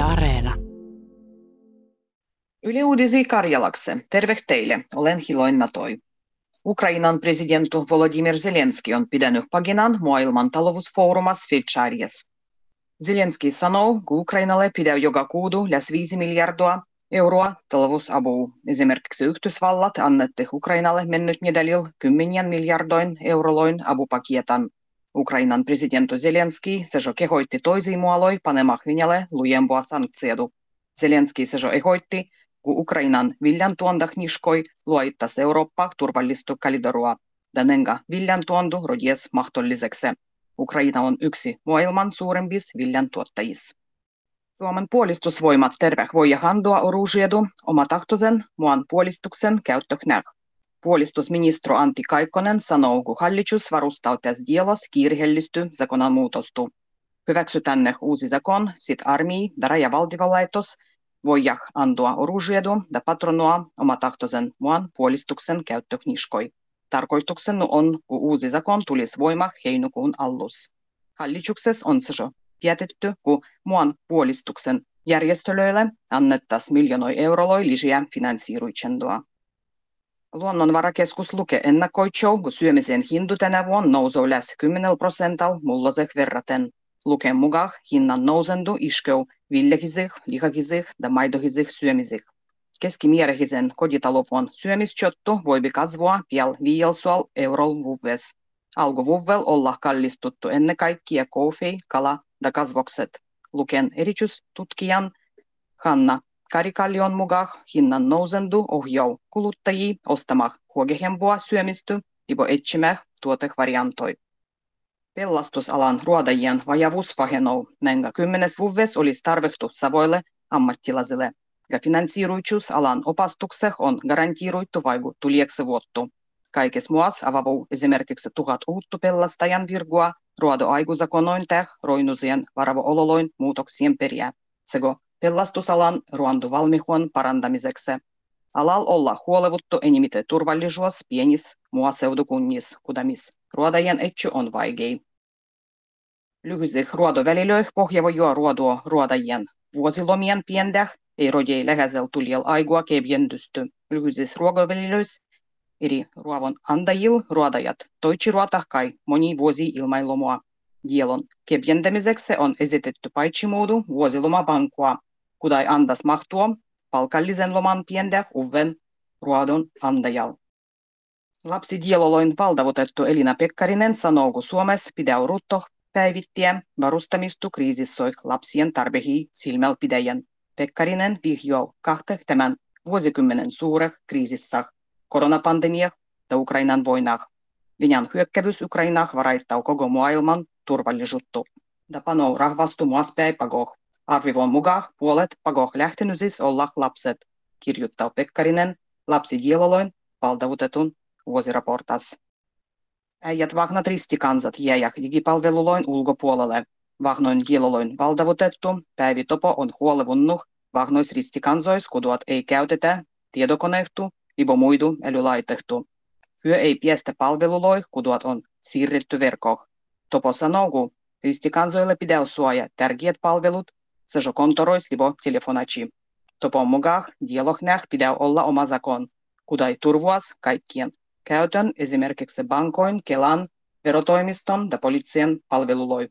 Yle Areena. Yle Uudisi Karjalakse. Terve teille. Olen Hiloin Natoi. Ukrainan presidentti Volodymyr Zelenski on pitänyt paginan maailman talousfoorumas Fitcharias. Zelenski sanoo, kun Ukrainalle pidä joka kuudu lähes 5 miljardia euroa talousapua. Esimerkiksi Yhdysvallat annette Ukrainalle mennyt nedalil kymmenien miljardoin euroloin apupakietan. Ukrainan presidentti Zelenski sejo kehoitti toisiin muoloi panemak Venäjälle lujempua sanktioidu. Zelenski sejo ehoitti, kun Ukrainan viljan tuondahniskoi luoittas Eurooppa turvallistu kalidorua. Danenga viljan tuondu rodies mahdolliseksi. Ukraina on yksi maailman suurimpis viljan tuottajis. Suomen puolistusvoimat terve voi handua orужiedu omatahtoisen muan puolistuksen käyttöknäh. Puolustusministro Antti Kaikkonen sanoo, kun hallitus varustautas dielos kiirehellisty zakonan muutostu. Hyväksytänne uusi zakon, sit armii ja rajavaltivalaitos voijah antua orужiedu ja patronoa omatahtoisen muan puolistuksen käyttökniskoi. Tarkoituksena on, kun uusi zakon tulisi voima heinäkuun allus. Hallituksessa on se jo päätetty, kun muan puolistuksen järjestöille annettas miljoonoi euroloi lisää finansiiruitsendoa. Luonnonvarakeskus Luke ennakoitsou, kun syömisen hindu tänä vuonna nousee lähes 10 prosentalla mulloseh verraten. Luken mukaan hinnan nousendu iskeu viljakisih, lihakisih ja maidohisih syömisih. Keskimääräisen kotitalon syömisjottu voi kasvaa pian 500 eurolla vuves. Alkuvuvvel olla kallistuttu ennen kaikkea kofi, kala ja kasvokset. Luken erityistutkijan Hanna Karikallion mukaan hinnan nousendu ohjaa kuluttajia ostamaan huogehempua syömistä ivo etsimään tuotevariantoi. Pelastusalan ruodajien vajavuus pahenoo, näin kymmenes vuves olisi tarvittu savoille ammattilaisille. Ja finansiiruitsuus alan opastukseh on garantiiruittu vaiku tulieksi vuottu. Kaikessa muassa avavuu esimerkiksi tuhat uutta pelastajan virgua ruodoaikuzakonoin täh roinusien varavo ololoin muutoksien periä. Sego pelastusalan ruoantovalmihuon parantamiseksi. Alal olla huolevuttu enimite turvallisuus pienis muaseudukunnis, kudamis ruodajan etsy on vaikein. Lyhyisih ruodovälilöih pohjavojoa ruodoa ruodajien vuosilomien piendäh ei rodjei läheisellä tulijal aigua kevjendysty. Lyhyisissä ruokovälilöissä eri ruovon andajil ruodajat toitsi ruotah kai moni vuosi ilmailomua. Dielon kevjentämiseksi on esitetty paitsimuodu vuosilomabankua, kudai andas mahtua palkallisen loman piendäh uven ruodon andajal. Lapsidieloloin valtavutettu Elina Pekkarinen sanoo, kun Suomessa pitää ruttoh päivittäin varustamistu kriisissoik lapsien tarpehi silmälpitäjän. Pekkarinen vihjoo kahta tämän vuosikymmenen suureh kriisissä koronapandemia ja Ukrainan voinah. Venäjän hyökkävys Ukrainah varaittaa koko maailman turvallisuutta. Ja panoo rahvastu muaspäin pagoh. Arvivon mukaan puolet pagoh lähtenysis olla lapset, kirjoittaa Pekkarinen lapsidieloloin valtavutetun vuosiraportas. Äijät vahnat ristikansat jäjäh digipalveluloin ulkopuolelle. Vahnoin dieloloin valtavutettu päivitopo on huolevunnuh vahnois ristikansois, kuduat ei käytetä tiedokonehtu, ibo muidu älylaitehtu. Hyö ei piestä palveluloi, kuduat on siirretty verkoh. Topo sanoo, ristikansoille pitää suoja tärkeät palvelut, kontorois libo telefonachi. Topon mukaan dialognäh pitää olla oma zakon, kudai turvuas kaikkien käytön esimerkiksi bankoin, Kelan, verotoimiston ja poliittisen palveluloi.